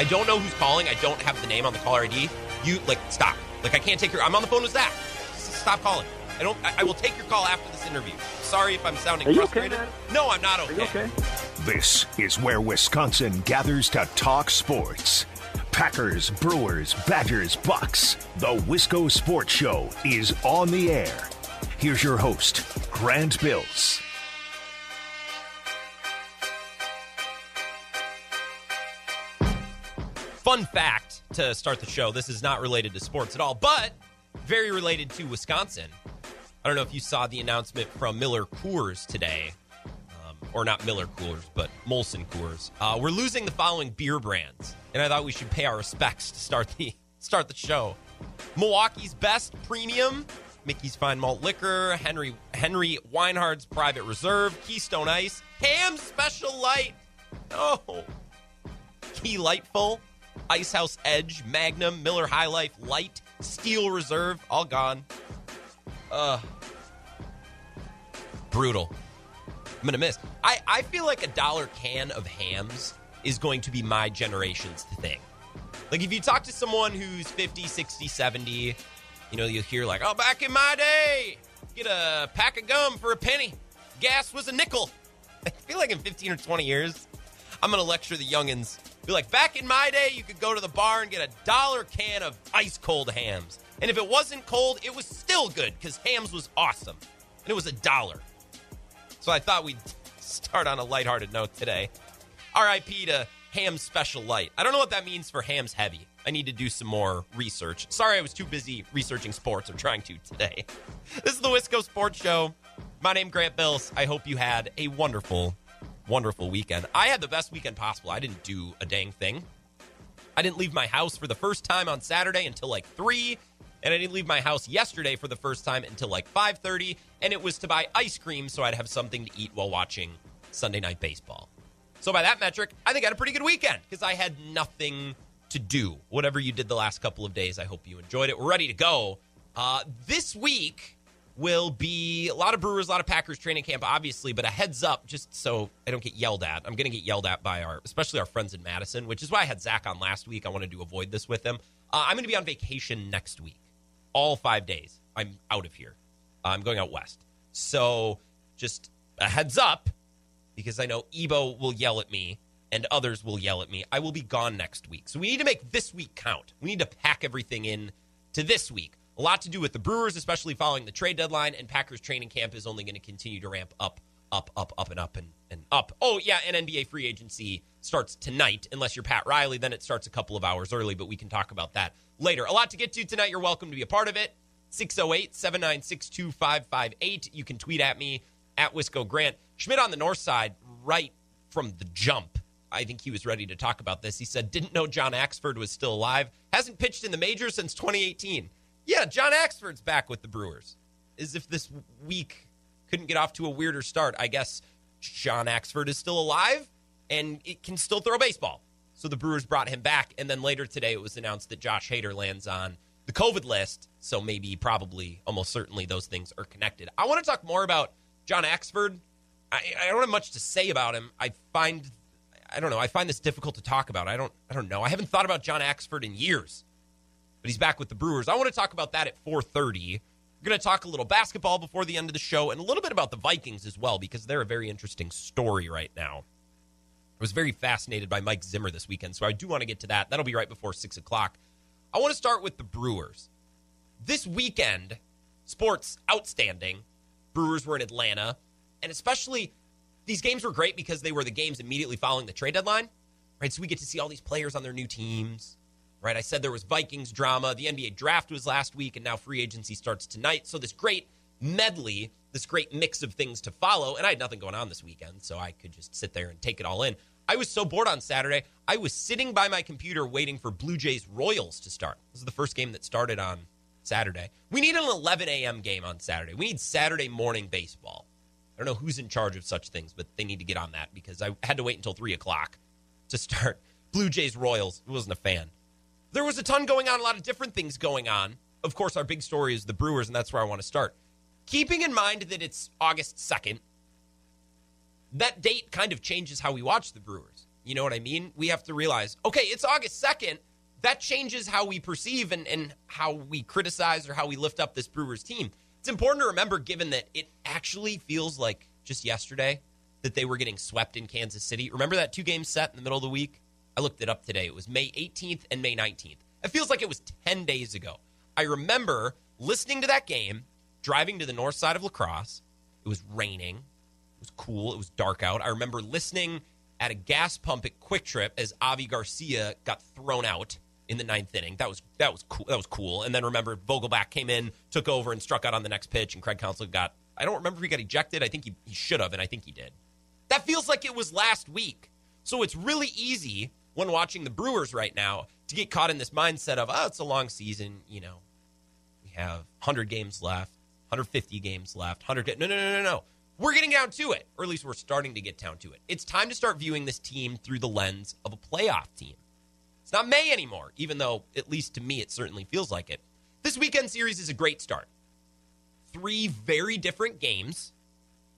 I don't know who's calling. I don't have the name on the caller ID. You like stop. Like I can't take your. I'm on the phone with Zach. Just stop calling. I don't. I, I will take your call after this interview. Sorry if I'm sounding Are you frustrated. okay, man? no, I'm not Are you okay? This is where Wisconsin gathers to talk sports. Packers, Brewers, Badgers, Bucks. The Wisco Sports Show is on the air. Here's your host, Grant Bills. Fun fact to start the show. This is not related to sports at all, but very related to Wisconsin. I don't know if you saw the announcement from Miller Coors today, um, or not Miller Coors, but Molson Coors. Uh, we're losing the following beer brands, and I thought we should pay our respects to start the start the show. Milwaukee's Best Premium, Mickey's Fine Malt Liquor, Henry Henry Weinhard's Private Reserve, Keystone Ice, Ham Special Light. Oh, Key Lightful, Icehouse Edge, Magnum, Miller High Life Light, Steel Reserve, all gone. Uh, brutal. I'm gonna miss. I I feel like a dollar can of Hamm's is going to be my generation's thing. Like if you talk to someone who's 50, 60, 70, you know, you'll hear like, "Oh, back in my day, get a pack of gum for a penny. Gas was a nickel." I feel like in 15 or 20 years, I'm to lecture the youngins. Be like, back in my day, you could go to the bar and get a dollar can of ice cold Hamm's. And if it wasn't cold, it was still good because Hamm's was awesome. And it was a dollar. So I thought we'd start on a lighthearted note today. RIP to Ham Special Light. I don't know what that means for Hamm's Heavy. I need to do some more research. Sorry, I was too busy researching sports or trying to today. This is the Wisco Sports Show. My name Grant Bills. I hope you had a wonderful, wonderful weekend. I had the best weekend possible. I didn't do a dang thing. I didn't leave my house for the first time on Saturday until like 3, and I didn't leave my house yesterday for the first time until like 5:30, and it was to buy ice cream so I'd have something to eat while watching Sunday night baseball. So by that metric, I think I had a pretty good weekend because I had nothing to do. Whatever you did the last couple of days, I hope you enjoyed it. We're ready to go. Uh, this week will be a lot of Brewers, a lot of Packers training camp, obviously, but a heads up, just so I don't get yelled at. I'm going to get yelled at by our, especially our friends in Madison, which is why I had Zach on last week. I wanted to avoid this with him. Uh, I'm going to be on vacation next week, all five days. I'm out of here. I'm going out west. So just a heads up, because I know Ebo will yell at me and others will yell at me. I will be gone next week. So we need to make this week count. We need to pack everything in to this week. A lot to do with the Brewers, especially following the trade deadline, and Packers training camp is only going to continue to ramp up, up, up, up, and up, and, and up. Oh, yeah, and NBA free agency starts tonight, unless you're Pat Riley. Then it starts a couple of hours early, but we can talk about that later. A lot to get to tonight. You're welcome to be a part of it. 608 796 2558. You can tweet at me at Wisco Grant. Schmidt on the north side, right from the jump. I think he was ready to talk about this. He said, didn't know John Axford was still alive. Hasn't pitched in the majors since 2018. Yeah, John Axford's back with the Brewers. As if this week couldn't get off to a weirder start. I guess John Axford is still alive and it can still throw baseball. So the Brewers brought him back. And then later today, it was announced that Josh Hader lands on the COVID list. So maybe, probably, almost certainly, those things are connected. I want to talk more about John Axford. I, I don't have much to say about him. I find, I don't know, I find this difficult to talk about. I don't, I don't know. I haven't thought about John Axford in years, but he's back with the Brewers. I want to talk about that at 4:30. We're going to talk a little basketball before the end of the show, and a little bit about the Vikings as well, because they're a very interesting story right now. I was very fascinated by Mike Zimmer this weekend, so I do want to get to that. That'll be right before six o'clock. I want to start with the Brewers. This weekend, sports outstanding. Brewers were in Atlanta, and especially these games were great because they were the games immediately following the trade deadline, right? So we get to see all these players on their new teams, right? I said there was Vikings drama. The NBA draft was last week, and now free agency starts tonight. So this great medley, this great mix of things to follow. And I had nothing going on this weekend, so I could just sit there and take it all in. I was so bored on Saturday. I was sitting by my computer waiting for Blue Jays Royals to start. This is the first game that started on Saturday. We need an 11 a.m. game on Saturday. We need Saturday morning baseball. I don't know who's in charge of such things, but they need to get on that because I had to wait until 3 o'clock to start Blue Jays Royals. Wasn't a fan. There was a ton going on, a lot of different things going on. Of course, our big story is the Brewers, and that's where I want to start. Keeping in mind that it's August 2nd, that date kind of changes how we watch the Brewers. You know what I mean? We have to realize, okay, it's August 2nd. That changes how we perceive and, and how we criticize or how we lift up this Brewers team. It's important to remember, given that it actually feels like just yesterday that they were getting swept in Kansas City. Remember that two game set in the middle of the week? I looked it up today. It was May 18th and May 19th. It feels like it was 10 days ago. I remember listening to that game, driving to the north side of La Crosse. It was raining. It was cool. It was dark out. I remember listening at a gas pump at Kwik Trip as Avi Garcia got thrown out in the ninth inning. That was that was cool. That was cool. And then remember Vogelbach came in, took over, and struck out on the next pitch. And Craig Counsell got. I don't remember if he got ejected. I think he, he should have, and I think he did. That feels like it was last week. So it's really easy when watching the Brewers right now to get caught in this mindset of, oh, it's a long season. You know, we have 100 games left, 150 games left, 100. No, no, no, no, no. We're getting down to it, or at least we're starting to get down to it. It's time to start viewing this team through the lens of a playoff team. It's not May anymore, even though, at least to me, it certainly feels like it. This weekend series is a great start. Three very different games,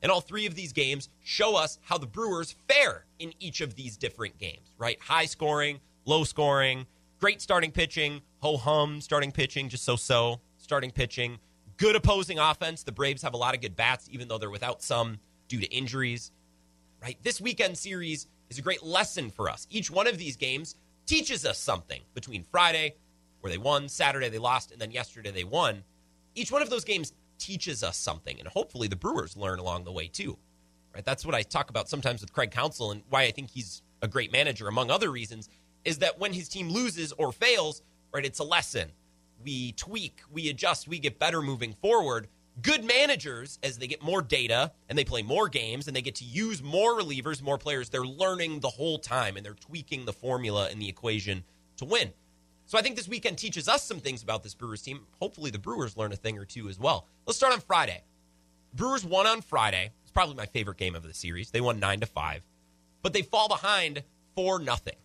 and all three of these games show us how the Brewers fare in each of these different games, right? High scoring, low scoring, great starting pitching, ho hum starting pitching, just so so starting pitching, good opposing offense. The Braves have a lot of good bats, even though they're without some due to injuries, right? This weekend series is a great lesson for us. Each one of these games teaches us something between Friday, where they won, Saturday they lost, and then yesterday they won. Each one of those games teaches us something, and hopefully the Brewers learn along the way too. Right? That's what I talk about sometimes with Craig Counsell and why I think he's a great manager, among other reasons, is that when his team loses or fails, right, it's a lesson. We tweak, we adjust, we get better moving forward good managers, as they get more data and they play more games and they get to use more relievers, more players, they're learning the whole time and they're tweaking the formula and the equation to win. So I think this weekend teaches us some things about this Brewers team. Hopefully, the Brewers learn a thing or two as well. Let's start on Friday. Brewers won on Friday. It's probably my favorite game of the series. They won nine to five, but they fall behind four nothing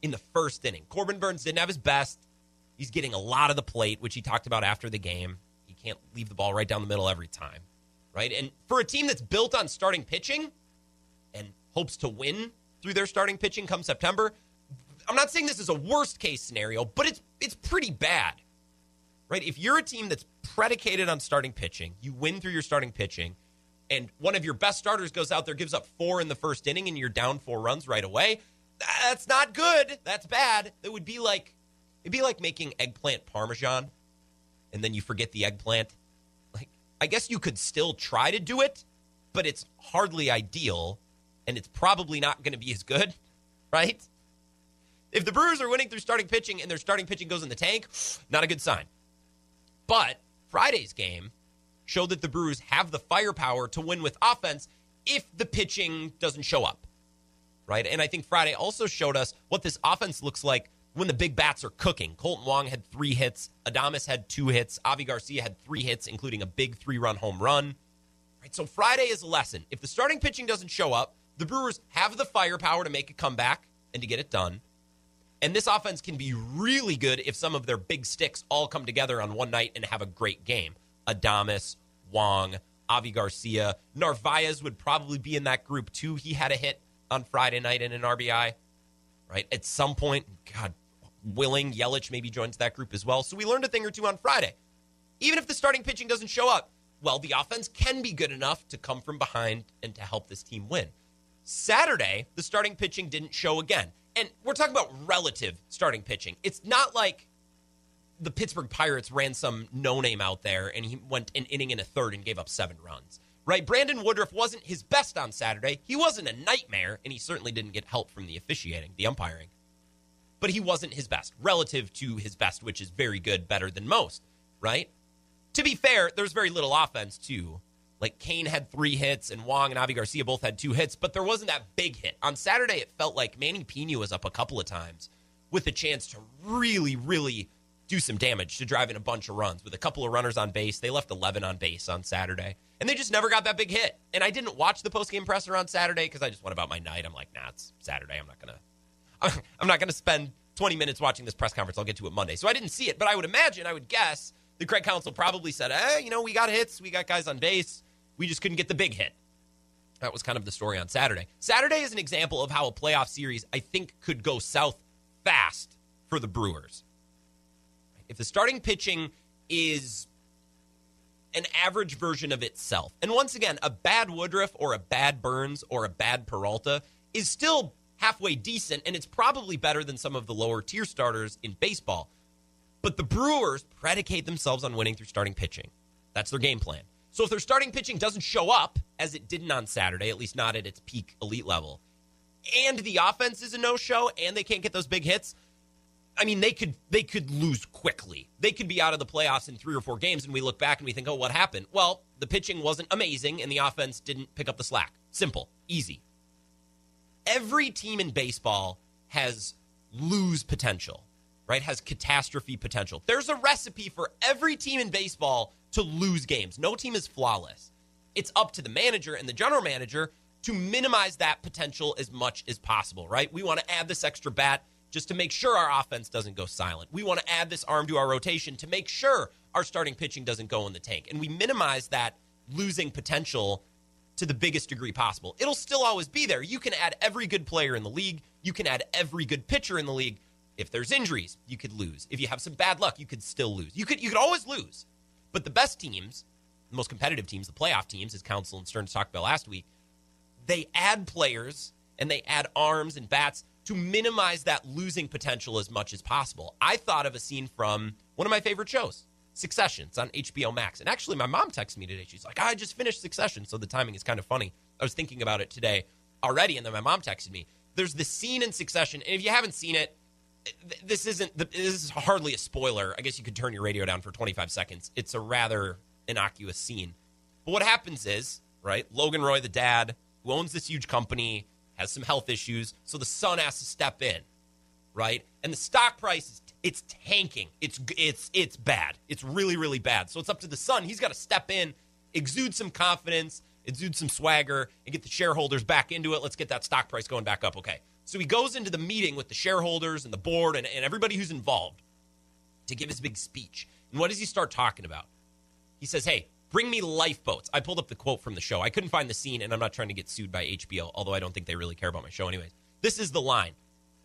in the first inning. Corbin Burnes didn't have his best. He's getting a lot of the plate, which he talked about after the game He can't leave the ball right down the middle every time, right? And for a team that's built on starting pitching and hopes to win through their starting pitching come September, I'm not saying this is a worst case scenario, but it's it's pretty bad. Right? If you're a team that's predicated on starting pitching, you win through your starting pitching, and one of your best starters goes out there, gives up four in the first inning, and you're down four runs right away. That's not good. That's bad. It would be like it'd be like making eggplant parmesan and then you forget the eggplant. Like, I guess you could still try to do it, but it's hardly ideal, and it's probably not going to be as good, right? If the Brewers are winning through starting pitching and their starting pitching goes in the tank, not a good sign. But Friday's game showed that the Brewers have the firepower to win with offense if the pitching doesn't show up, right? And I think Friday also showed us what this offense looks like when the big bats are cooking. Kolten Wong had three hits. Adames had two hits. Avi Garcia had three hits, including a big three run home run. Right, so Friday is a lesson. If the starting pitching doesn't show up, the Brewers have the firepower to make a comeback and to get it done. And this offense can be really good if some of their big sticks all come together on one night and have a great game. Adames, Wong, Avi Garcia, Narvaez would probably be in that group too. He had a hit on Friday night in an RBI. Right at some point, God, willing. Yelich maybe joins that group as well. So we learned a thing or two on Friday. Even if the starting pitching doesn't show up, well, the offense can be good enough to come from behind and to help this team win. Saturday, the starting pitching didn't show again. And we're talking about relative starting pitching. It's not like the Pittsburgh Pirates ran some no name out there and he went an inning in a third and gave up seven runs. Right? Brandon Woodruff wasn't his best on Saturday. He wasn't a nightmare, and he certainly didn't get help from the officiating, the umpiring but he wasn't his best relative to his best, which is very good, better than most, right? To be fair, there's very little offense too. Like Cain had three hits and Wong and Avi Garcia both had two hits, but there wasn't that big hit. On Saturday, it felt like Manny Piña was up a couple of times with a chance to really, really do some damage to drive in a bunch of runs with a couple of runners on base. They left 11 on base on Saturday, and they just never got that big hit. And I didn't watch the post game presser on Saturday because I just went about my night. I'm like, nah, it's Saturday. I'm not to I'm not to spend 20 minutes watching this press conference. I'll get to it Monday. So I didn't see it, but I would imagine, I would guess, the Craig Counsell probably said, eh, you know, we got hits, we got guys on base, we just couldn't get the big hit. That was kind of the story on Saturday. Saturday is an example of how a playoff series, I think, could go south fast for the Brewers. If the starting pitching is an average version of itself, and once again, a bad Woodruff or a bad Burnes or a bad Peralta is still halfway decent, and it's probably better than some of the lower tier starters in baseball. But the Brewers predicate themselves on winning through starting pitching. That's their game plan. So if their starting pitching doesn't show up, as it didn't on Saturday, at least not at its peak elite level, and the offense is a no-show and they can't get those big hits, I mean, they could they could lose quickly. They could be out of the playoffs in three or four games, and we look back and we think, oh, what happened? Well, the pitching wasn't amazing, and the offense didn't pick up the slack. Simple, easy. Every team in baseball has lose potential, right? Has catastrophe potential. There's a recipe for every team in baseball to lose games. No team is flawless. It's up to the manager and the general manager to minimize that potential as much as possible, right? We want to add this extra bat just to make sure our offense doesn't go silent. We want to add this arm to our rotation to make sure our starting pitching doesn't go in the tank. And we minimize that losing potential to the biggest degree possible. It'll still always be there. You can add every good player in the league, you can add every good pitcher in the league. If there's injuries, you could lose. If you have some bad luck, you could still lose. You could you could always lose. But the best teams, the most competitive teams, the playoff teams, as Counsell and Stearns talked about last week, they add players and they add arms and bats to minimize that losing potential as much as possible. I thought of a scene from one of my favorite shows, Succession. It's on HBO Max. And actually, my mom texted me today. She's like, I just finished Succession. So the timing is kind of funny. I was thinking about it today already, and then my mom texted me. There's this scene in Succession, and if you haven't seen it, this isn't this is hardly a spoiler. I guess you could turn your radio down for 25 seconds. It's a rather innocuous scene. But what happens is, right? Logan Roy, the dad, who owns this huge company, has some health issues, so the son has to step in, right? And the stock price is it's tanking. It's it's it's bad. It's really really bad. So it's up to the son. He's got to step in, exude some confidence, exude some swagger, and get the shareholders back into it. Let's get that stock price going back up. Okay. So he goes into the meeting with the shareholders and the board and, and everybody who's involved to give his big speech. And what does he start talking about? He says, Hey, bring me lifeboats. I pulled up the quote from the show. I couldn't find the scene, and I'm not trying to get sued by HBO, although I don't think they really care about my show anyways. This is the line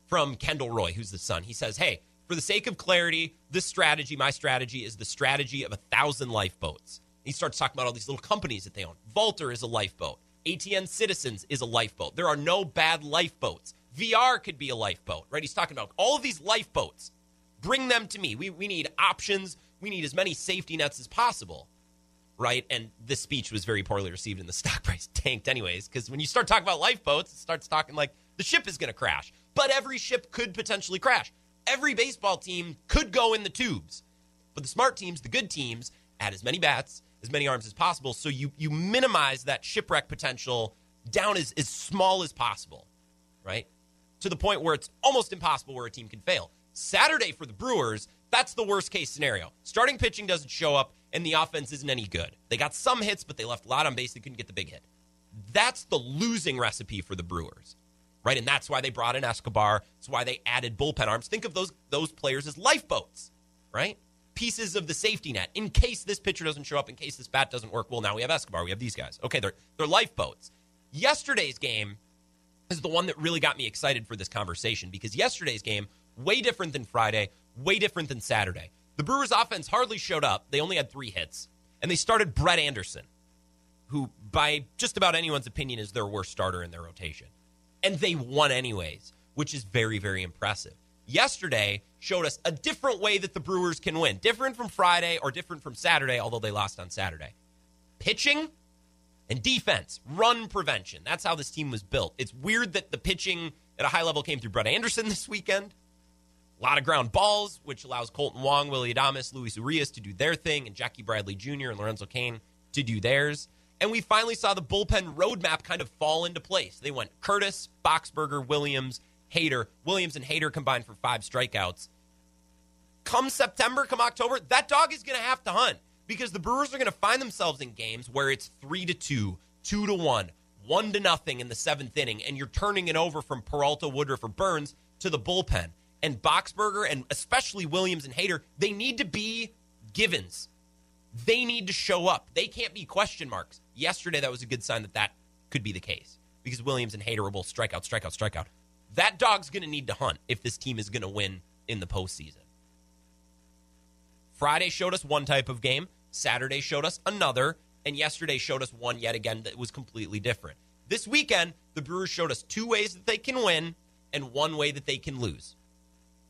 from Kendall Roy, who's the son. He says, Hey, for the sake of clarity, this strategy, my strategy, is the strategy of a thousand lifeboats. He starts talking about all these little companies that they own. Vaulter is a lifeboat. ATN Citizens is a lifeboat. There are no bad lifeboats. VR could be a lifeboat, right? He's talking about all of these lifeboats. Bring them to me. We, we need options. We need as many safety nets as possible, right? And this speech was very poorly received, and the stock price tanked, anyways, because when you start talking about lifeboats, it starts talking like the ship is going to crash. But every ship could potentially crash. Every baseball team could go in the tubes. But the smart teams, the good teams, add as many bats, as many arms as possible, so you you minimize that shipwreck potential down as, as small as possible, right? To the point where it's almost impossible where a team can fail. Saturday for the Brewers, that's the worst case scenario. Starting pitching doesn't show up and the offense isn't any good. They got some hits, but they left a lot on base. They couldn't get the big hit. That's the losing recipe for the Brewers, right? And that's why they brought in Escobar. That's why they added bullpen arms. Think of those those players as lifeboats, right? Pieces of the safety net in case this pitcher doesn't show up, in case this bat doesn't work. Well, now we have Escobar. We have these guys. Okay, they're they're lifeboats. Yesterday's game is the one that really got me excited for this conversation because yesterday's game, way different than Friday, way different than Saturday. The Brewers' offense hardly showed up. They only had three hits. And they started Brett Anderson, who, by just about anyone's opinion, is their worst starter in their rotation. And they won anyways, which is very, very impressive. Yesterday showed us a different way that the Brewers can win, different from Friday or different from Saturday, although they lost on Saturday. Pitching and defense, run prevention. That's how this team was built. It's weird that the pitching at a high level came through Brett Anderson this weekend. A lot of ground balls, which allows Kolten Wong, Willy Adames, Luis Urias to do their thing, and Jackie Bradley Jr. and Lorenzo Cain to do theirs. And we finally saw the bullpen roadmap kind of fall into place. They went Curtis, Boxberger, Williams, Hader. Williams and Hader combined for five strikeouts. Come September, come October, that dog is going to have to hunt because the Brewers are going to find themselves in games where it's three to two, two to one, one to nothing in the seventh inning, and you're turning it over from Peralta, Woodruff, or Burnes to the bullpen. And Boxberger and especially Williams and Hader, they need to be givens. They need to show up. They can't be question marks. Yesterday, that was a good sign that that could be the case because Williams and Hader will both strikeout, strikeout, strikeout. That dog's going to need to hunt if this team is going to win in the postseason. Friday showed us one type of game, Saturday showed us another, and yesterday showed us one yet again that was completely different. This weekend, the Brewers showed us two ways that they can win and one way that they can lose.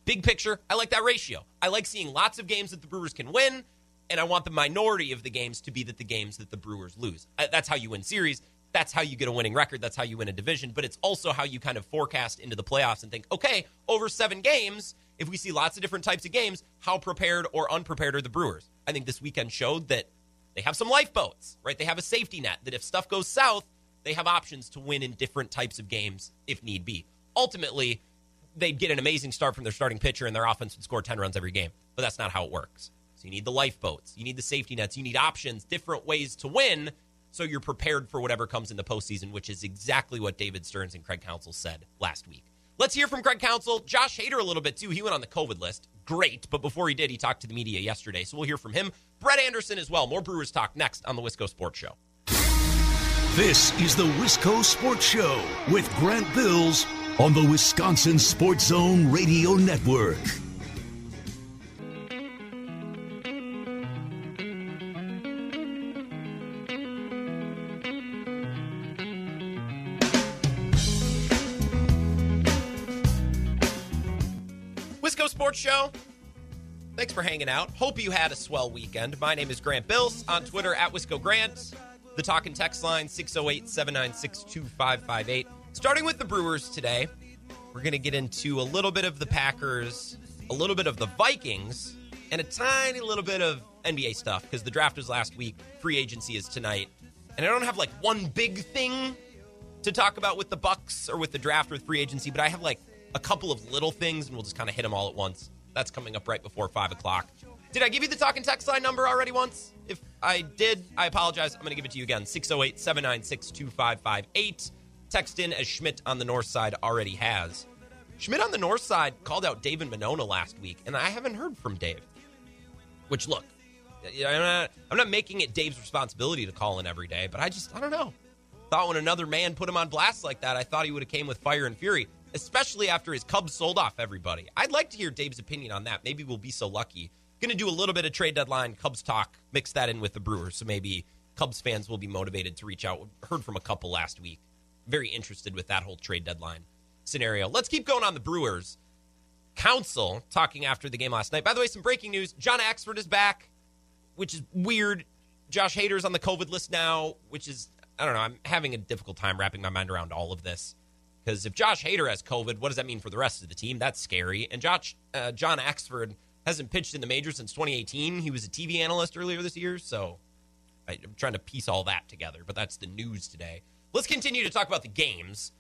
Big picture, I like that ratio. I like seeing lots of games that the Brewers can win, and I want the minority of the games to be that the games that the Brewers lose. That's how you win series. That's how you get a winning record. That's how you win a division. But it's also how you kind of forecast into the playoffs and think, okay, over seven games, if we see lots of different types of games, how prepared or unprepared are the Brewers? I think this weekend showed that they have some lifeboats, right? They have a safety net that if stuff goes south, they have options to win in different types of games if need be. Ultimately, they'd get an amazing start from their starting pitcher and their offense would score 10 runs every game. But that's not how it works. So you need the lifeboats, you need the safety nets, you need options, different ways to win so you're prepared for whatever comes in the postseason, which is exactly what David Stearns and Craig Counsell said last week. Let's hear from Craig Counsell, Josh Hader a little bit too. He went on the COVID list. Great. But before he did, he talked to the media yesterday. So we'll hear from him. Brett Anderson as well. More Brewers talk next on the Wisco Sports Show. This is the Wisco Sports Show with Grant Bills on the Wisconsin Sports Zone Radio Network. Sports Show. Thanks for hanging out. Hope you had a swell weekend. My name is Grant Bills on Twitter at Wisco Grant. The talk and text line 608 796 2558. Starting with the Brewers today, we're going to get into a little bit of the Packers, a little bit of the Vikings, and a tiny little bit of NBA stuff because the draft was last week. Free agency is tonight. And I don't have like one big thing to talk about with the Bucks or with the draft or with free agency, but I have like a couple of little things, and we'll just kind of hit them all at once. That's coming up right before five o'clock. Did I give you the talk and text line number already once? If I did, I apologize. I'm going to give it to you again 608 796 2558. Text in as Schmidt on the north side already has. Schmidt on the north side called out Dave and Monona last week, and I haven't heard from Dave. Which, look, I'm not, I'm not making it Dave's responsibility to call in every day, but I just, I don't know. Thought when another man put him on blast like that, I thought he would have came with fire and fury, especially after his Cubs sold off everybody. I'd like to hear Dave's opinion on that. Maybe we'll be so lucky. Going to do a little bit of trade deadline Cubs talk, mix that in with the Brewers, so maybe Cubs fans will be motivated to reach out. Heard from a couple last week. Very interested with that whole trade deadline scenario. Let's keep going on the Brewers. Counsell talking after the game last night. By the way, some breaking news. John Axford is back, which is weird. Josh Hader's on the COVID list now, which is, I don't know, I'm having a difficult time wrapping my mind around all of this. Because if Josh Hader has COVID, what does that mean for the rest of the team? That's scary. And Josh, uh, John Axford hasn't pitched in the majors since 2018. He was a TV analyst earlier this year, so I'm trying to piece all that together. But that's the news today. Let's continue to talk about the games.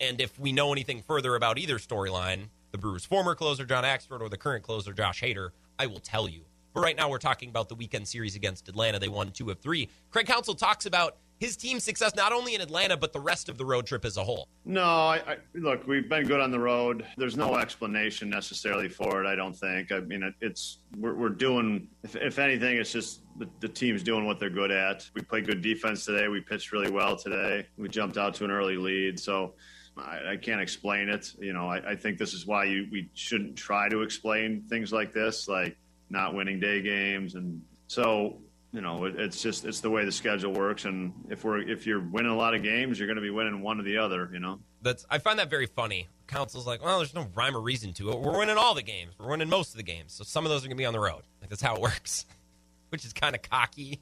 And if we know anything further about either storyline, the Brewers' former closer, John Axford, or the current closer, Josh Hader, I will tell you. But right now, we're talking about the weekend series against Atlanta. They won two of three. Craig Counsell talks about his team's success not only in Atlanta, but the rest of the road trip as a whole. No, I, I, look, we've been good on the road. There's no explanation necessarily for it, I don't think. I mean, it, it's we're, we're doing, if, if, anything, it's just the, the, team's doing what they're good at. We played good defense today. We pitched really well today. We jumped out to an early lead. So, I, I, can't explain it. You know, I, I, think this is why you, we shouldn't try to explain things like this, like not winning day games, and so you know, it, it's just it's the way the schedule works. And if we're if you're winning a lot of games, you're going to be winning one or the other. You know, that's I find that very funny. Counsell's like, well, there's no rhyme or reason to it. We're winning all the games. We're winning most of the games. So some of those are going to be on the road. Like that's how it works, which is kind of cocky,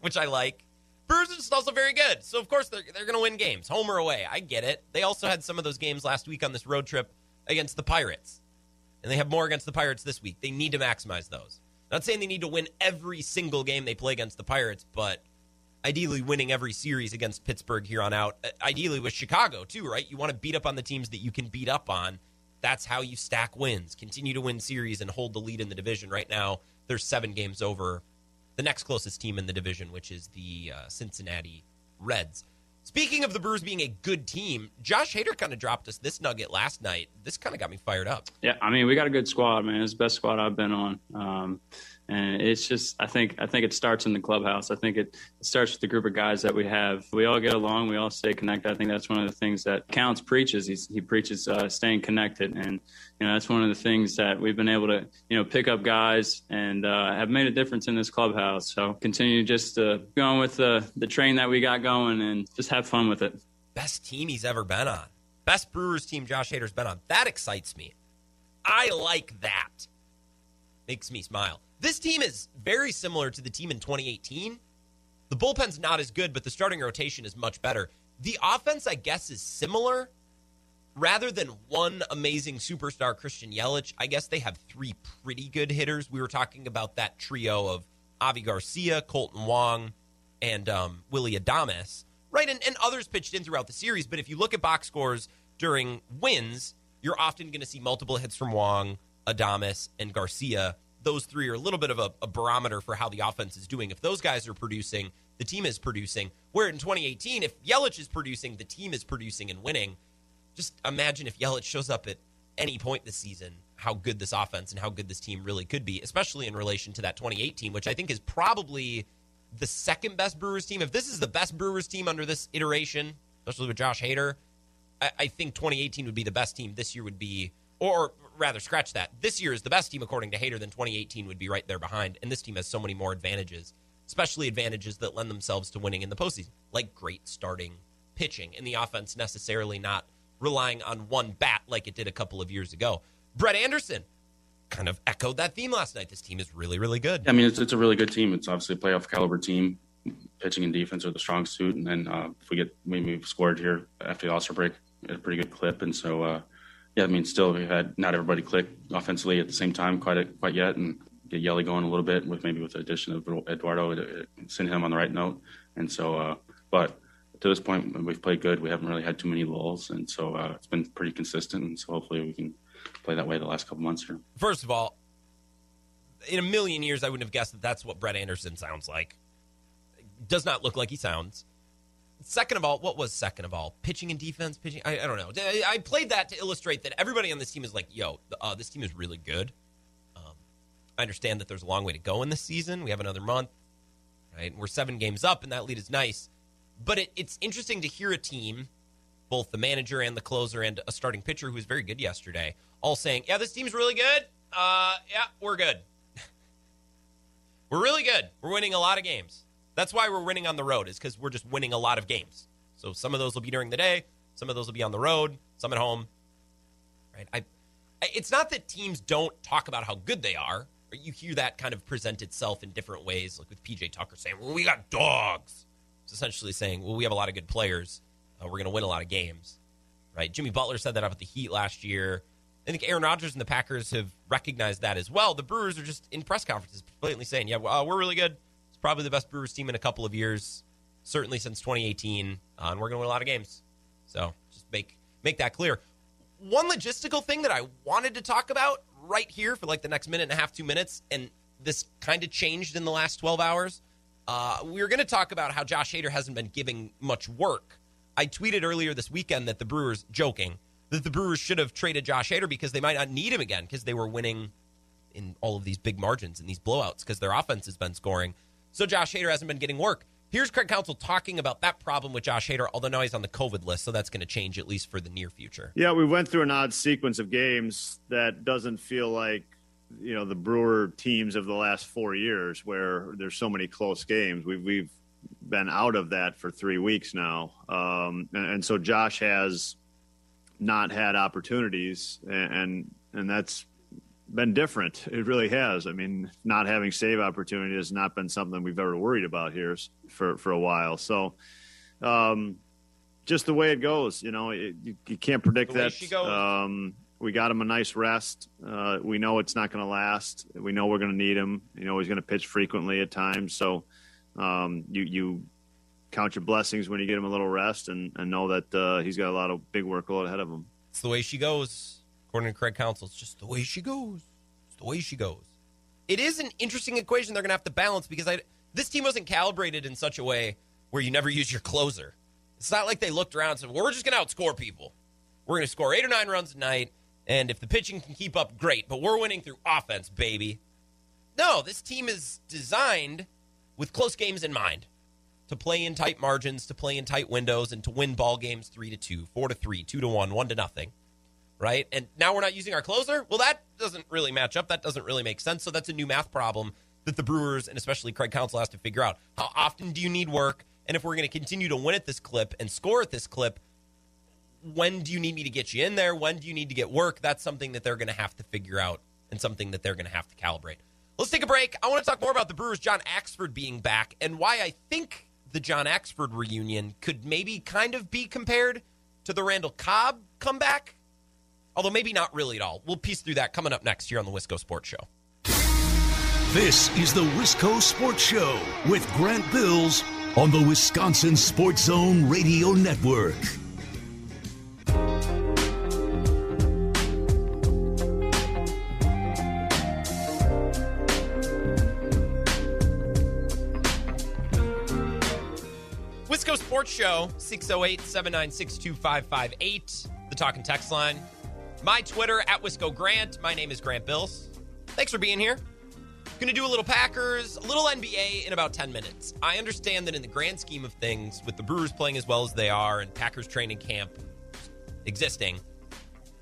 which I like. Brewers are just also very good. So, of course, they're, they're going to win games, home or away. I get it. They also had some of those games last week on this road trip against the Pirates. And they have more against the Pirates this week. They need to maximize those. Not saying they need to win every single game they play against the Pirates, but ideally winning every series against Pittsburgh here on out. Uh, ideally with Chicago, too, right? You want to beat up on the teams that you can beat up on. That's how you stack wins. Continue to win series and hold the lead in the division. Right now, there's seven games over the next closest team in the division, which is the uh, Cincinnati Reds. Speaking of the Brewers being a good team, Josh Hader kind of dropped us this nugget last night. This kind of got me fired up. Yeah, I mean, we got a good squad, man. It's the best squad I've been on. Um, and it's just I think I think it starts in the clubhouse. I think it, it, starts with the group of guys that we have. We all get along. We all stay connected. I think that's one of the things that Counts preaches. He's, he preaches uh, staying connected, and you know that's one of the things that we've been able to you know pick up guys and uh, have made a difference in this clubhouse. So continue just uh, going with the the train that we got going and just have fun with it. Best team he's ever been on. Best Brewers team Josh Hader's been on. That excites me. I like that. Makes me smile. This team is very similar to the team in 2018. The bullpen's not as good, but the starting rotation is much better. The offense, I guess, is similar. Rather than one amazing superstar, Christian Yelich, I guess they have three pretty good hitters. We were talking about that trio of Avi Garcia, Kolten Wong, and um, Willy Adames, right? And, and others pitched in throughout the series. But if you look at box scores during wins, you're often going to see multiple hits from Wong, Adames, and Garcia those three are a little bit of a, a, barometer for how the offense is doing. If those guys are producing, the team is producing. Where in 2018, if Yelich is producing, the team is producing and winning. Just imagine if Yelich shows up at any point this season, how good this offense and how good this team really could be, especially in relation to that 2018, which I think is probably the second best Brewers team. If this is the best Brewers team under this iteration, especially with Josh Hader, I, I think 2018 would be the best team. This year would be, or rather, scratch that. This year is the best team according to Hader. Than 2018 would be right there behind, and this team has so many more advantages, especially advantages that lend themselves to winning in the postseason, like great starting pitching and the offense necessarily not relying on one bat like it did a couple of years ago. Brett Anderson kind of echoed that theme last night. This team is really, really good. I mean, it's, it's a really good team. It's obviously a playoff caliber team. Pitching and defense are the strong suit, and then uh, if we get maybe we've scored here after the All Star break a pretty good clip, and so uh, yeah, I mean, still we've had not everybody click offensively at the same time quite quite yet, and get Yelly going a little bit with maybe with the addition of Eduardo to send him on the right note. And so, uh, but to this point, we've played good. We haven't really had too many lulls, and so uh, it's been pretty consistent. And so hopefully we can play that way the last couple months here. First of all, in a million years, I wouldn't have guessed that that's what Brett Anderson sounds like. Does not look like he sounds. Second of all, what was second of all? Pitching and defense, pitching. I, I don't know. I played that to illustrate that everybody on this team is like, yo, uh, this team is really good. Um, I understand that there's a long way to go in this season. We have another month, right? We're seven games up, and that lead is nice. But it, it's interesting to hear a team, both the manager and the closer and a starting pitcher who was very good yesterday, all saying, yeah, this team's really good. Uh, yeah, we're good. we're really good. We're winning a lot of games. That's why we're winning on the road, is because we're just winning a lot of games. So some of those will be during the day, some of those will be on the road, some at home. Right? I, it's not that teams don't talk about how good they are. You hear that kind of present itself in different ways, like with PJ Tucker saying, "Well, we got dogs." It's essentially saying, "Well, we have a lot of good players. Uh, we're going to win a lot of games." Right? Jimmy Butler said that about the Heat last year. I think Aaron Rodgers and the Packers have recognized that as well. The Brewers are just in press conferences blatantly saying, "Yeah, uh, we're really good probably the best Brewers team in a couple of years, certainly since 2018, uh, and we're going to win a lot of games. So just make make that clear. One logistical thing that I wanted to talk about right here for like the next minute and a half, two minutes, and this kind of changed in the last 12 hours. Uh, we were going to talk about how Josh Hader hasn't been giving much work. I tweeted earlier this weekend that the Brewers, joking, that the Brewers should have traded Josh Hader because they might not need him again because they were winning in all of these big margins and these blowouts because their offense has been scoring. So Josh Hader hasn't been getting work. Here's Craig Counsell talking about that problem with Josh Hader, although now he's on the COVID list, so that's going to change at least for the near future. Yeah, we went through an odd sequence of games that doesn't feel like you know the Brewer teams of the last four years, where there's so many close games. We've we've been out of that for three weeks now, um, and, and, so Josh has not had opportunities, and and, and that's been different. It really has. I mean, not having save opportunity has not been something we've ever worried about here for for a while. So, um, just the way it goes, you know, it, you, you, can't predict that. Um, we got him a nice rest. Uh, we know it's not going to last. We know we're going to need him. You know, he's going to pitch frequently at times. So, um, you you count your blessings when you get him a little rest, and, and know that uh, he's got a lot of big workload ahead of him. It's the way she goes. According to Craig Counsell, it's just the way she goes. It's the way she goes. It is an interesting equation they're going to have to balance because I, this team wasn't calibrated in such a way where you never use your closer. It's not like they looked around and said, well, we're just going to outscore people. We're going to score eight or nine runs a night, and if the pitching can keep up, great. But we're winning through offense, baby. No, this team is designed with close games in mind to play in tight margins, to play in tight windows, and to win ball games three to two, four to three, two to one, one to nothing. Right? And now we're not using our closer? Well, that doesn't really match up. That doesn't really make sense. So that's a new math problem that the Brewers and especially Craig Counsell has to figure out. How often do you need work? And if we're going to continue to win at this clip and score at this clip, when do you need me to get you in there? When do you need to get work? That's something that they're going to have to figure out and something that they're going to have to calibrate. Let's take a break. I want to talk more about the Brewers' John Axford being back and why I think the John Axford reunion could maybe kind of be compared to the Randall Cobb comeback. Although maybe not really at all. We'll piece through that coming up next here on the Wisco Sports Show. This is the Wisco Sports Show with Grant Bills on the Wisconsin Sports Zone Radio Network. Wisco Sports Show, 608 796 2558, the talking text line. My Twitter at Wisco Grant. My name is Grant Bills. Thanks for being here. Going to do a little Packers, a little NBA in about 10 minutes. I understand that in the grand scheme of things, with the Brewers playing as well as they are and Packers training camp existing,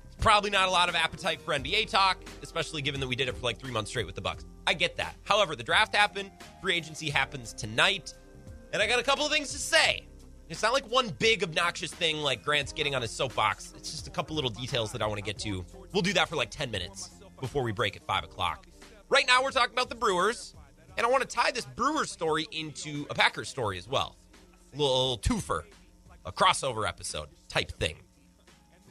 it's probably not a lot of appetite for NBA talk, especially given that we did it for like three months straight with the Bucks. I get that. However, the draft happened, free agency happens tonight, and I got a couple of things to say. It's not like one big obnoxious thing like Grant's getting on his soapbox. It's just a couple little details that I want to get to. We'll do that for like 10 minutes before we break at 5 o'clock. Right now, we're talking about the Brewers, and I want to tie this Brewers story into a Packers story as well. A little twofer, a crossover episode type thing.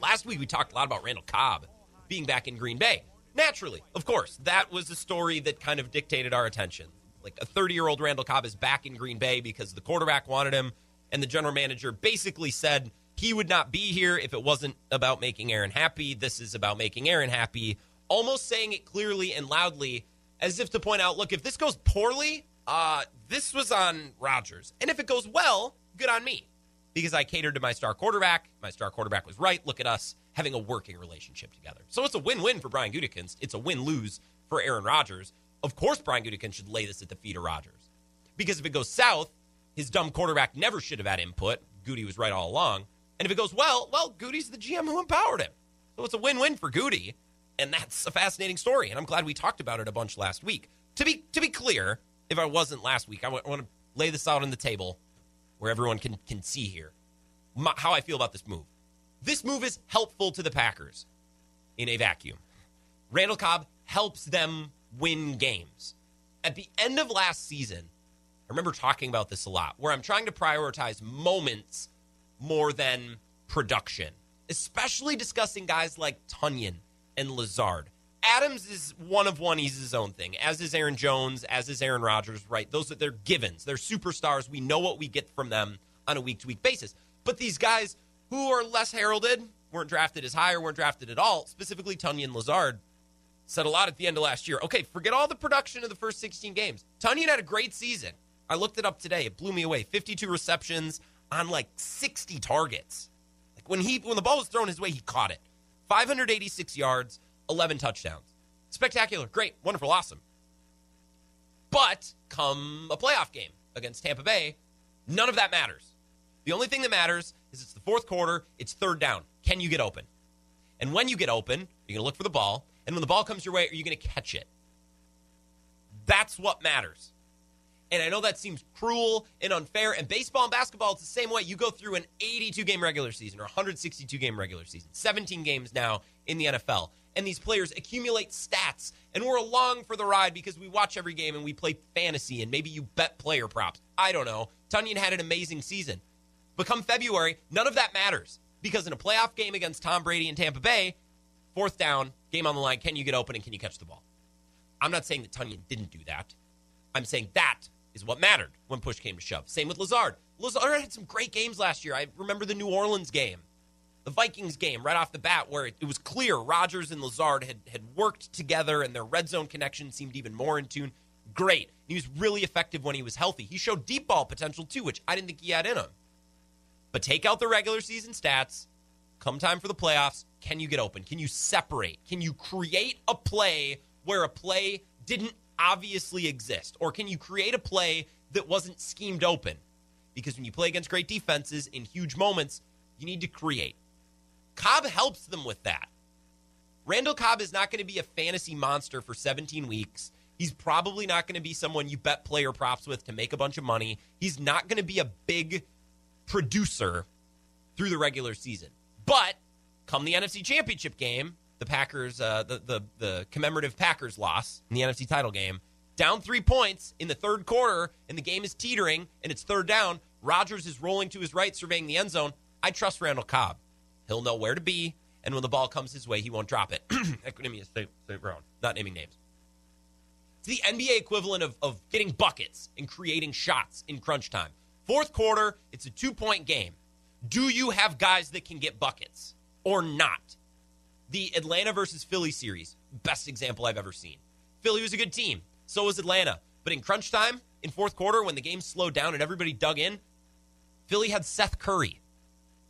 Last week, we talked a lot about Randall Cobb being back in Green Bay. Naturally, of course, that was a story that kind of dictated our attention. Like a 30 year old Randall Cobb is back in Green Bay because the quarterback wanted him, and the general manager basically said he would not be here if it wasn't about making Aaron happy. This is about making Aaron happy. Almost saying it clearly and loudly as if to point out, look, if this goes poorly, uh, this was on Rodgers. And if it goes well, good on me. Because I catered to my star quarterback. My star quarterback was right. Look at us having a working relationship together. So it's a win-win for Brian Gutekunst. It's a win-lose for Aaron Rodgers. Of course, Brian Gutekunst should lay this at the feet of Rodgers. Because if it goes south, his dumb quarterback never should have had input. Goody was right all along. And if it goes well, well, Goody's the GM who empowered him. So it's a win-win for Goody. And that's a fascinating story, and I'm glad we talked about it a bunch last week. To be to be clear, if I wasn't last week, I want to lay this out on the table where everyone can can see here my, how I feel about this move. This move is helpful to the Packers in a vacuum. Randall Cobb helps them win games. At the end of last season, remember talking about this a lot, where I'm trying to prioritize moments more than production, especially discussing guys like Tonyan and Lazard. Adams is one of one. He's his own thing, as is Aaron Jones, as is Aaron Rodgers, right? Those are their givens. They're superstars. We know what we get from them on a week to week basis. But these guys who are less heralded, weren't drafted as high or weren't drafted at all, specifically Tonyan Lazard, said a lot at the end of last year. Okay, forget all the production of the first 16 games. Tonyan had a great season. I looked it up today. It blew me away. 52 receptions on like 60 targets. Like when he when the ball was thrown his way, he caught it. 586 yards, 11 touchdowns. Spectacular, great, wonderful, awesome. But come a playoff game against Tampa Bay, none of that matters. The only thing that matters is it's the fourth quarter, it's third down. Can you get open? And when you get open, you're going to look for the ball. And when the ball comes your way, are you going to catch it? That's what matters. And I know that seems cruel and unfair. And baseball and basketball, it's the same way. You go through an 82 game regular season or 162 game regular season, 17 games now in the NFL. And these players accumulate stats. And we're along for the ride because we watch every game and we play fantasy and maybe you bet player props. I don't know. Tonyan had an amazing season. But come February, none of that matters because in a playoff game against Tom Brady and Tampa Bay, fourth down, game on the line, can you get open and can you catch the ball? I'm not saying that Tonyan didn't do that. I'm saying that is what mattered when push came to shove. Same with Lazard. Lazard had some great games last year. I remember the New Orleans game, the Vikings game right off the bat, where it, it was clear Rodgers and Lazard had, had worked together and their red zone connection seemed even more in tune. Great. He was really effective when he was healthy. He showed deep ball potential too, which I didn't think he had in him. But take out the regular season stats. Come time for the playoffs, can you get open? Can you separate? Can you create a play where a play didn't obviously exist? Or can you create a play that wasn't schemed open? Because when you play against great defenses in huge moments, you need to create. Cobb helps them with that. Randall Cobb is not going to be a fantasy monster for 17 weeks. He's probably not going to be someone you bet player props with to make a bunch of money. He's not going to be a big producer through the regular season. But come the NFC Championship game, the Packers, uh, the, the the commemorative Packers loss in the NFC title game, down three points in the third quarter, and the game is teetering, and it's third down. Rodgers is rolling to his right, surveying the end zone. I trust Randall Cobb. He'll know where to be, and when the ball comes his way, he won't drop it. Equanimeous is St. Brown, not naming names. It's the NBA equivalent of, of getting buckets and creating shots in crunch time. Fourth quarter, it's a two point game. Do you have guys that can get buckets or not? The Atlanta versus Philly series, best example I've ever seen. Philly was a good team, so was Atlanta. But in crunch time, in fourth quarter, when the game slowed down and everybody dug in, Philly had Seth Curry.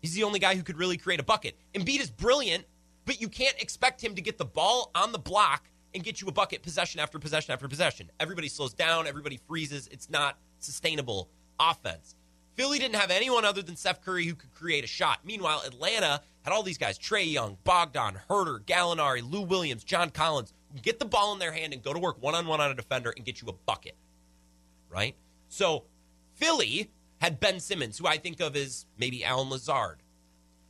He's the only guy who could really create a bucket. Embiid is brilliant, but you can't expect him to get the ball on the block and get you a bucket possession after possession after possession. Everybody slows down, everybody freezes. It's not sustainable offense. Philly didn't have anyone other than Seth Curry who could create a shot. Meanwhile, Atlanta had all these guys Trae Young, Bogdan, Huerter, Gallinari, Lou Williams, John Collins get the ball in their hand and go to work one on one on a defender and get you a bucket. Right? So Philly had Ben Simmons, who I think of as maybe Allen Lazard.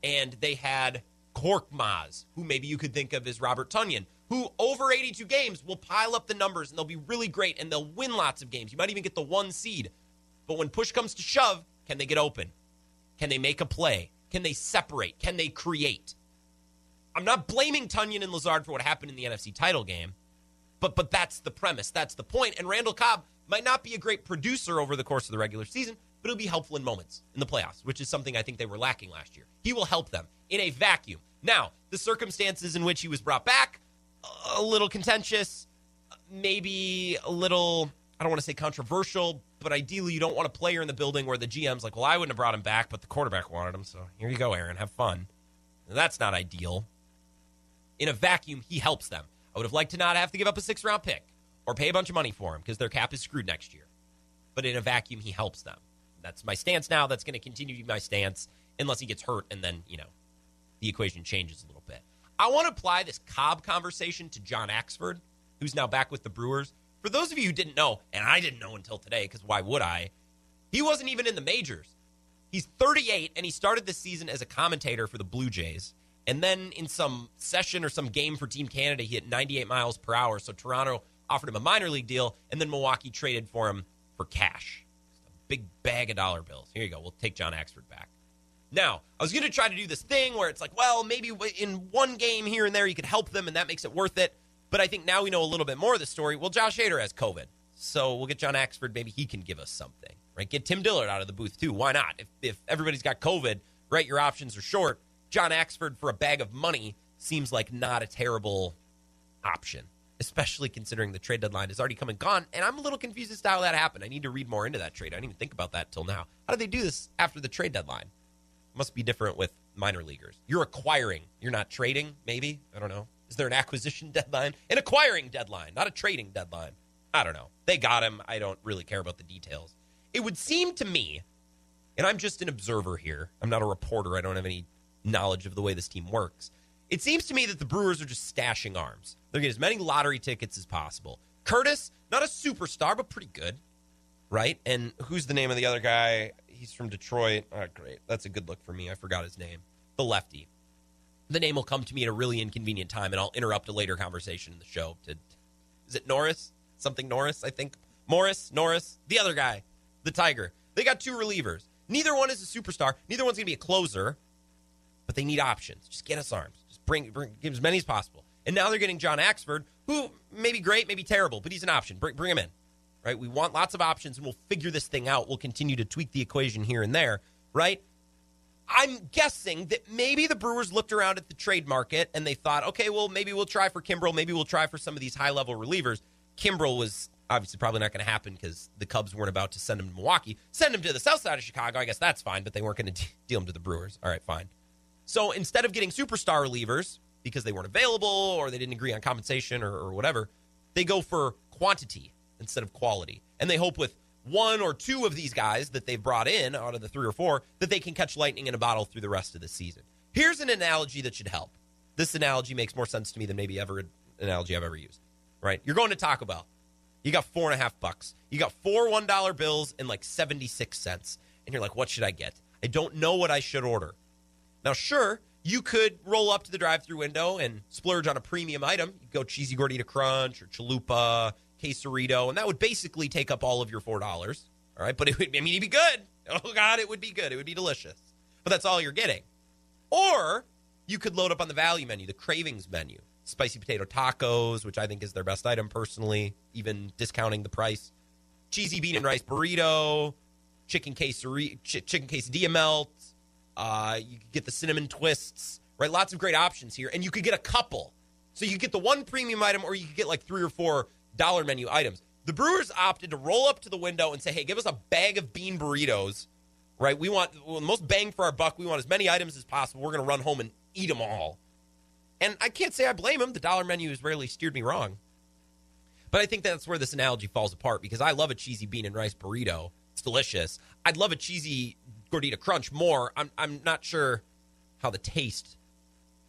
And they had Korkmaz, who maybe you could think of as Robert Tonyan, who over 82 games will pile up the numbers and they'll be really great and they'll win lots of games. You might even get the one seed. But when push comes to shove, can they get open? Can they make a play? Can they separate? Can they create? I'm not blaming Tonyan and Lazard for what happened in the NFC title game, but but that's the premise. That's the point. And Randall Cobb might not be a great producer over the course of the regular season, but he'll be helpful in moments in the playoffs, which is something I think they were lacking last year. He will help them in a vacuum. Now, the circumstances in which he was brought back, a little contentious, maybe a little, I don't want to say controversial, but ideally you don't want a player in the building where the GM's like, well, I wouldn't have brought him back, but the quarterback wanted him. So here you go, Aaron. Have fun. That's not ideal. In a vacuum, he helps them. I would have liked to not have to give up a six round pick or pay a bunch of money for him because their cap is screwed next year. But in a vacuum, he helps them. That's my stance now. That's going to continue to be my stance unless he gets hurt and then, you know, the equation changes a little bit. I want to apply this Cobb conversation to John Axford, who's now back with the Brewers. For those of you who didn't know, and I didn't know until today, because why would I? He wasn't even in the majors. He's 38, and he started this season as a commentator for the Blue Jays. And then in some session or some game for Team Canada, he hit 98 miles per hour. So Toronto offered him a minor league deal, and then Milwaukee traded for him for cash. A big bag of dollar bills. Here you go. We'll take John Axford back. Now, I was going to try to do this thing where it's like, well, maybe in one game here and there you could help them, and that makes it worth it. But I think now we know a little bit more of the story. Well, Josh Hader has COVID. So we'll get John Axford. Maybe he can give us something, right? Get Tim Dillard out of the booth, too. Why not? If, if everybody's got COVID, right, your options are short. John Axford for a bag of money seems like not a terrible option, especially considering the trade deadline is already come and gone. And I'm a little confused as to how that happened. I need to read more into that trade. I didn't even think about that till now. How did they do this after the trade deadline? Must be different with minor leaguers. You're acquiring, you're not trading, maybe? I don't know. Is there an acquisition deadline? An acquiring deadline, not a trading deadline. I don't know. They got him. I don't really care about the details. It would seem to me, and I'm just an observer here, I'm not a reporter, I don't have any knowledge of the way this team works. It seems to me that the Brewers are just stashing arms. They're getting as many lottery tickets as possible. Curtiss, not a superstar, but pretty good, right? And who's the name of the other guy? He's from Detroit. Oh, great. That's a good look for me. I forgot his name. The lefty the name will come to me at a really inconvenient time, and I'll interrupt a later conversation in the show. To is it Norris? Something Norris, I think. Morris, Norris, the other guy, the Tiger. They got two relievers. Neither one is a superstar. Neither one's going to be a closer, but they need options. Just get us arms. Just bring, bring give as many as possible. And now they're getting John Axford, who may be great, maybe terrible, but he's an option. Bring, bring him in. Right? We want lots of options, and we'll figure this thing out. We'll continue to tweak the equation here and there. Right? I'm guessing that maybe the Brewers looked around at the trade market and they thought, okay, well, maybe we'll try for Kimbrel. Maybe we'll try for some of these high level relievers. Kimbrel was obviously probably not going to happen because the Cubs weren't about to send him to Milwaukee. Send him to the south side of Chicago. I guess that's fine, but they weren't going to deal him to the Brewers. All right, fine. So instead of getting superstar relievers because they weren't available or they didn't agree on compensation or, or whatever, they go for quantity instead of quality. And they hope with one or two of these guys that they've brought in out of the three or four that they can catch lightning in a bottle through the rest of the season. Here's an analogy that should help. This analogy makes more sense to me than maybe ever an analogy I've ever used. Right? You're going to Taco Bell. You got four and a half bucks. You got four one dollar bills and like seventy six cents. And you're like, what should I get? I don't know what I should order. Now, sure, you could roll up to the drive through window and splurge on a premium item. You go cheesy gordita crunch or chalupa, quesarito, and that would basically take up all of your four dollars. All right, but it would I mean it'd be good. Oh God, it would be good. It would be delicious. But that's all you're getting. Or you could load up on the value menu, the cravings menu. Spicy potato tacos, which I think is their best item personally, even discounting the price. Cheesy bean and rice burrito, chicken quesadilla, ch- chicken quesadilla melt. Uh, you could get the cinnamon twists, right? Lots of great options here, and you could get a couple. So you get the one premium item, or you could get like three or four dollar menu items. The Brewers opted to roll up to the window and say, "Hey, give us a bag of bean burritos." Right? We want well, the most bang for our buck. We want as many items as possible. We're going to run home and eat them all. And I can't say I blame him. The dollar menu has rarely steered me wrong. But I think that's where this analogy falls apart because I love a cheesy bean and rice burrito. It's delicious. I'd love a cheesy gordita crunch more. I'm I'm not sure how the taste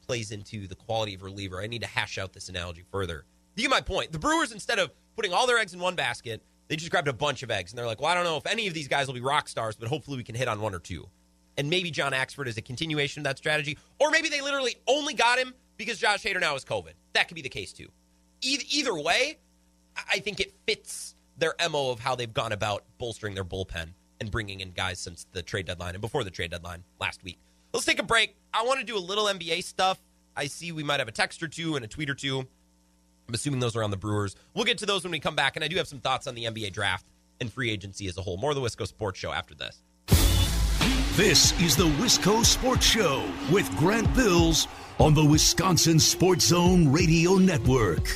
plays into the quality of reliever. I need to hash out this analogy further. You get my point. The Brewers, instead of putting all their eggs in one basket, they just grabbed a bunch of eggs and they're like, well, I don't know if any of these guys will be rock stars, but hopefully we can hit on one or two. And maybe John Axford is a continuation of that strategy, or maybe they literally only got him because Josh Hader now is COVID. That could be the case too. Either, either way, I think it fits their MO of how they've gone about bolstering their bullpen and bringing in guys since the trade deadline and before the trade deadline last week. Let's take a break. I want to do a little NBA stuff. I see we might have a text or two and a tweet or two. I'm assuming those are on the Brewers. We'll get to those when we come back, and I do have some thoughts on the NBA draft and free agency as a whole. More of the Wisco Sports Show after this. This is the Wisco Sports Show with Grant Bills on the Wisconsin Sports Zone Radio Network.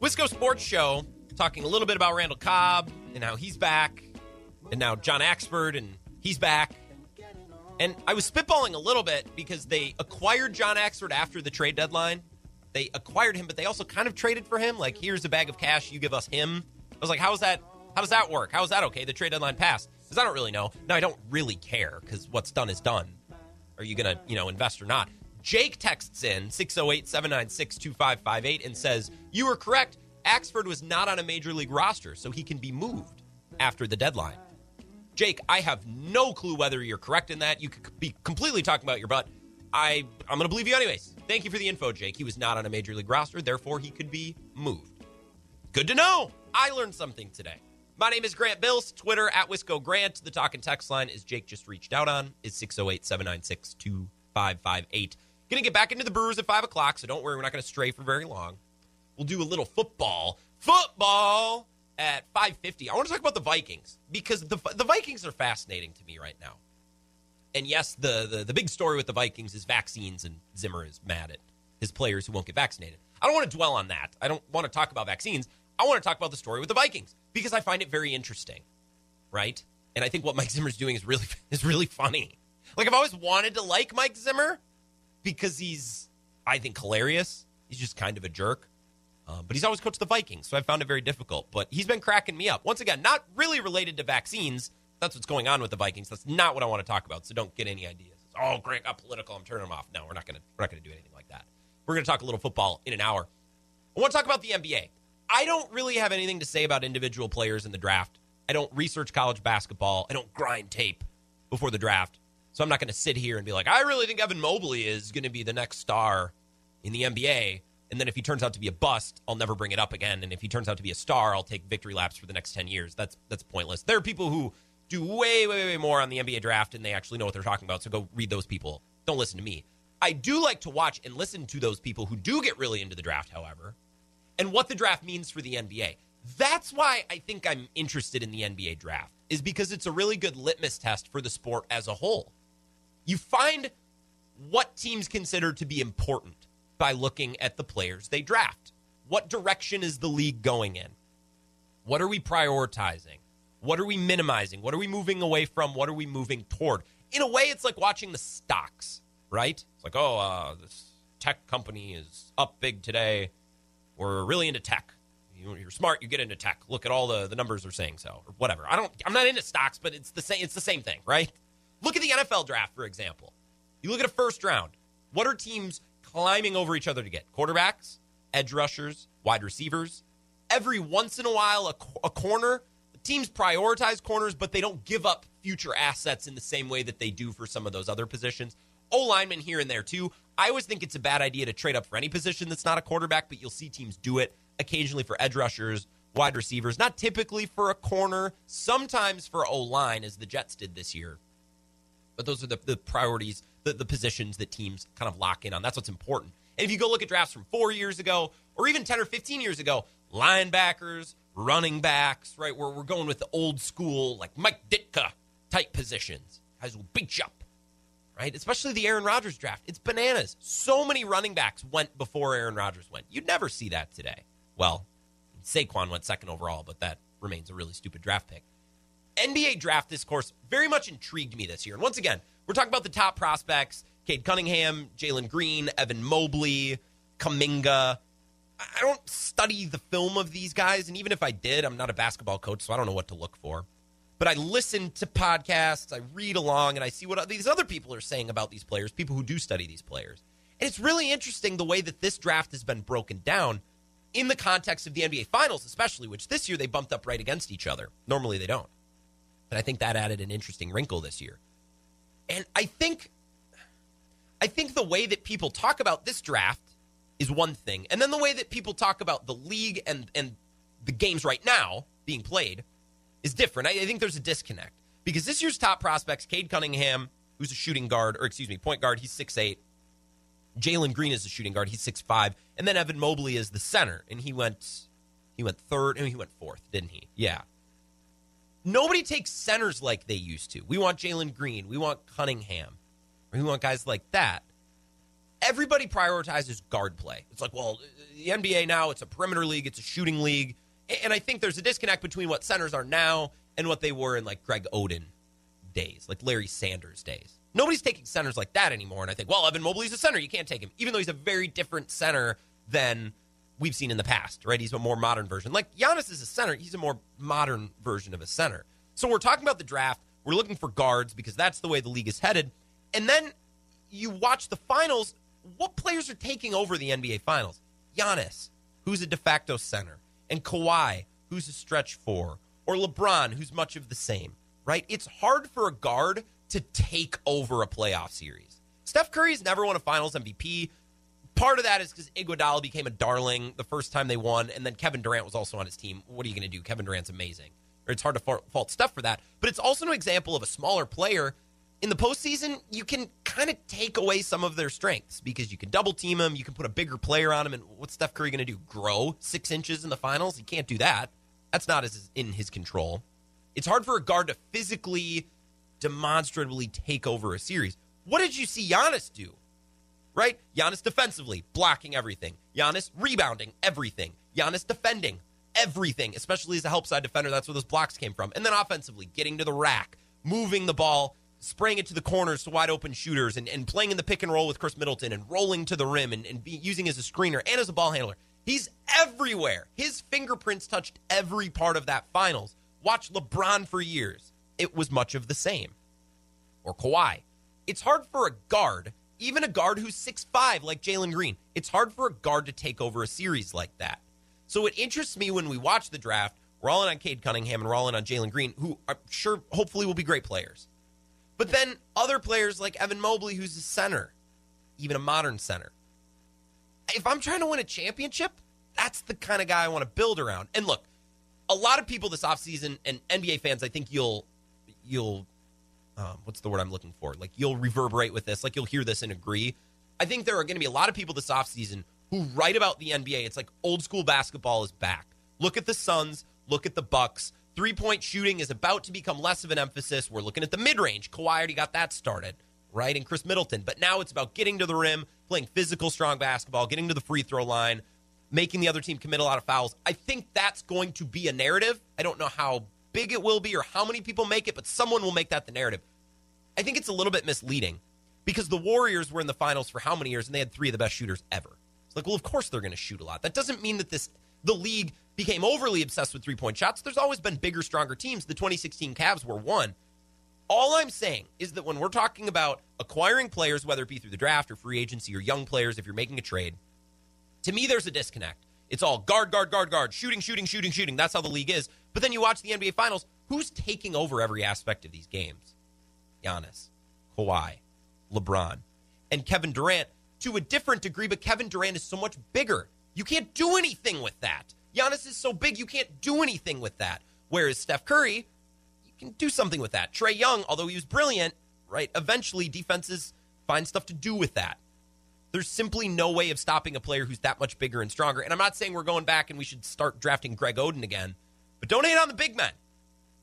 Wisco Sports Show talking a little bit about Randall Cobb and how he's back, and now John Axford and he's back. And I was spitballing a little bit because they acquired John Axford after the trade deadline. They acquired him, but they also kind of traded for him. Like, here's a bag of cash, you give us him. I was like, how's that? How does that work? How is that okay? The trade deadline passed because I don't really know. No, I don't really care because what's done is done. Are you gonna, you know, invest or not? Jake texts in 608 796 2558 and says, You were correct. Axford was not on a major league roster, so he can be moved after the deadline. Jake, I have no clue whether you're correct in that. You could be completely talking about your butt. I I'm going to believe you anyways. Thank you for the info, Jake. He was not on a major league roster, therefore he could be moved. Good to know. I learned something today. My name is Grant Bills. Twitter at Wisco Grant. The talk and text line is Jake just reached out on is 608 796 2558. Going to get back into the Brewers at 5 o'clock, so don't worry, we're not going to stray for very long. We'll do a little football. Football at 5:50. I want to talk about the Vikings because the the Vikings are fascinating to me right now. And yes, the, the the big story with the Vikings is vaccines and Zimmer is mad at his players who won't get vaccinated. I don't want to dwell on that. I don't want to talk about vaccines. I want to talk about the story with the Vikings because I find it very interesting. Right? And I think what Mike Zimmer's doing is really is really funny. Like I've always wanted to like Mike Zimmer because he's I think hilarious. He's just kind of a jerk. Uh, but he's always coached the Vikings, so I found it very difficult. But he's been cracking me up. Once again, not really related to vaccines. That's what's going on with the Vikings. That's not what I want to talk about. So don't get any ideas. It's, oh, Grant got political. I'm turning him off. No, we're not gonna we're not gonna do anything like that. We're gonna talk a little football in an hour. I want to talk about the NBA. I don't really have anything to say about individual players in the draft. I don't research college basketball. I don't grind tape before the draft. So I'm not going to sit here and be like, I really think Evan Mobley is going to be the next star in the NBA. And then if he turns out to be a bust, I'll never bring it up again. And if he turns out to be a star, I'll take victory laps for the next 10 years. That's that's pointless. There are people who do way, way, way more on the NBA draft and they actually know what they're talking about. So go read those people. Don't listen to me. I do like to watch and listen to those people who do get really into the draft, however, and what the draft means for the NBA. That's why I think I'm interested in the NBA draft, is because it's a really good litmus test for the sport as a whole. You find what teams consider to be important by looking at the players they draft. What direction is the league going in? What are we prioritizing? What are we minimizing? What are we moving away from? What are we moving toward? In a way, it's like watching the stocks, right? It's like, oh, uh, this tech company is up big today. We're really into tech. You're smart, you get into tech. Look at all the, the numbers are saying so, or whatever. I don't. I'm not into stocks, but it's the same. It's the same thing, right? Look at the NFL draft, for example. You look at a first round. What are teams climbing over each other to get? Quarterbacks, edge rushers, wide receivers. Every once in a while, a, a corner. Teams prioritize corners, but they don't give up future assets in the same way that they do for some of those other positions. O lineman here and there too. I always think it's a bad idea to trade up for any position that's not a quarterback, but you'll see teams do it occasionally for edge rushers, wide receivers, not typically for a corner, sometimes for O line, as the Jets did this year. But those are the, the priorities, the, the positions that teams kind of lock in on. That's what's important. And if you go look at drafts from four years ago or even 10 or 15 years ago, linebackers, running backs, right, where we're going with the old school, like Mike Ditka type positions, guys will beat you up, right? Especially the Aaron Rodgers draft. It's bananas. So many running backs went before Aaron Rodgers went. You'd never see that today. Well, Saquon went second overall, but that remains a really stupid draft pick. NBA draft discourse very much intrigued me this year. And once again, we're talking about the top prospects Cade Cunningham, Jalen Green, Evan Mobley, Kuminga. I don't study the film of these guys. And even if I did, I'm not a basketball coach, so I don't know what to look for. But I listen to podcasts, I read along, and I see what these other people are saying about these players, people who do study these players. And it's really interesting the way that this draft has been broken down in the context of the NBA Finals, especially, which this year they bumped up right against each other. Normally they don't. And I think that added an interesting wrinkle this year. And I think I think the way that people talk about this draft is one thing. And then the way that people talk about the league and and the games right now being played is different. I, I think there's a disconnect. Because this year's top prospects, Cade Cunningham, who's a shooting guard, or excuse me, point guard, he's six eight. Jalen Green is the shooting guard, he's six five, and then Evan Mobley is the center, and he went he went third, and he went fourth, didn't he? Yeah. Nobody takes centers like they used to. We want Jalen Green. We want Cunningham. We want guys like that. Everybody prioritizes guard play. It's like, well, the NBA now, it's a perimeter league, it's a shooting league. And I think there's a disconnect between what centers are now and what they were in like Greg Oden days, like Larry Sanders days. Nobody's taking centers like that anymore. And I think, well, Evan Mobley's a center. You can't take him, even though he's a very different center than we've seen in the past, right? He's a more modern version. Like Giannis is a center, he's a more modern version of a center. So we're talking about the draft. We're looking for guards because that's the way the league is headed. And then you watch the finals. What players are taking over the NBA finals? Giannis, who's a de facto center, and Kawhi, who's a stretch four, or LeBron, who's much of the same, right? It's hard for a guard to take over a playoff series. Steph Curry's never won a finals MVP part of that is because Iguodala became a darling the first time they won, and then Kevin Durant was also on his team. What are you going to do? Kevin Durant's amazing. Or it's hard to fault Steph for that, but it's also an example of a smaller player in the postseason. You can kind of take away some of their strengths because you can double team him, you can put a bigger player on him, and what's Steph Curry going to do? Grow six inches in the finals? He can't do that. That's not as in his control. It's hard for a guard to physically, demonstrably take over a series. What did you see Giannis do? Right? Giannis defensively, blocking everything. Giannis rebounding everything. Giannis defending everything, especially as a help side defender. That's where those blocks came from. And then offensively, getting to the rack, moving the ball, spraying it to the corners to wide open shooters, and, and playing in the pick and roll with Khris Middleton and rolling to the rim and, and be, using as a screener and as a ball handler. He's everywhere. His fingerprints touched every part of that finals. Watch LeBron for years. It was much of the same. Or Kawhi. It's hard for a guard even a guard who's six five like Jalen Green. It's hard for a guard to take over a series like that. So it interests me when we watch the draft. We're all in on Cade Cunningham and we're all in on Jalen Green, who I'm sure hopefully will be great players. But then other players like Evan Mobley, who's a center, even a modern center. If I'm trying to win a championship, that's the kind of guy I want to build around. And look, a lot of people this offseason and NBA fans, I think you'll you'll um, what's the word I'm looking for? Like you'll reverberate with this, like you'll hear this and agree. I think there are going to be a lot of people this offseason who write about the NBA. It's like old school basketball is back. Look at the Suns, look at the Bucks. Three point shooting is about to become less of an emphasis. We're looking at the mid range. Kawhi already got that started, right? And Khris Middleton. But now it's about getting to the rim, playing physical, strong basketball, getting to the free throw line, making the other team commit a lot of fouls. I think that's going to be a narrative. I don't know how big it will be or how many people make it, but someone will make that the narrative. I think it's a little bit misleading because the Warriors were in the finals for how many years and they had three of the best shooters ever. It's like, well, of course they're going to shoot a lot. That doesn't mean that this the league became overly obsessed with three point shots. There's always been bigger, stronger teams. The 2016 Cavs were one. All I'm saying is that when we're talking about acquiring players, whether it be through the draft or free agency or young players, if you're making a trade, to me, there's a disconnect. It's all guard, guard, guard, guard, shooting, shooting, shooting, shooting. That's how the league is. But then you watch the NBA Finals. Who's taking over every aspect of these games? Giannis, Kawhi, LeBron, and Kevin Durant to a different degree, but Kevin Durant is so much bigger. You can't do anything with that. Giannis is so big, you can't do anything with that. Whereas Steph Curry, you can do something with that. Trae Young, although he was brilliant, right? Eventually, defenses find stuff to do with that. There's simply no way of stopping a player who's that much bigger and stronger. And I'm not saying we're going back and we should start drafting Greg Oden again, but don't hate on the big men.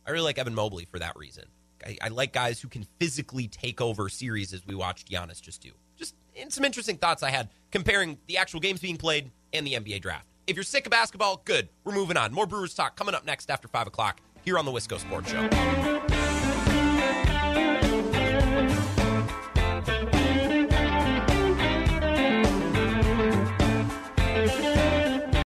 I really like Evan Mobley for that reason. I, I like guys who can physically take over series as we watched Giannis just do. Just in some interesting thoughts I had comparing the actual games being played and the NBA draft. If you're sick of basketball, good. We're moving on. More Brewers talk coming up next after 5 o'clock here on the Wisco Sports Show.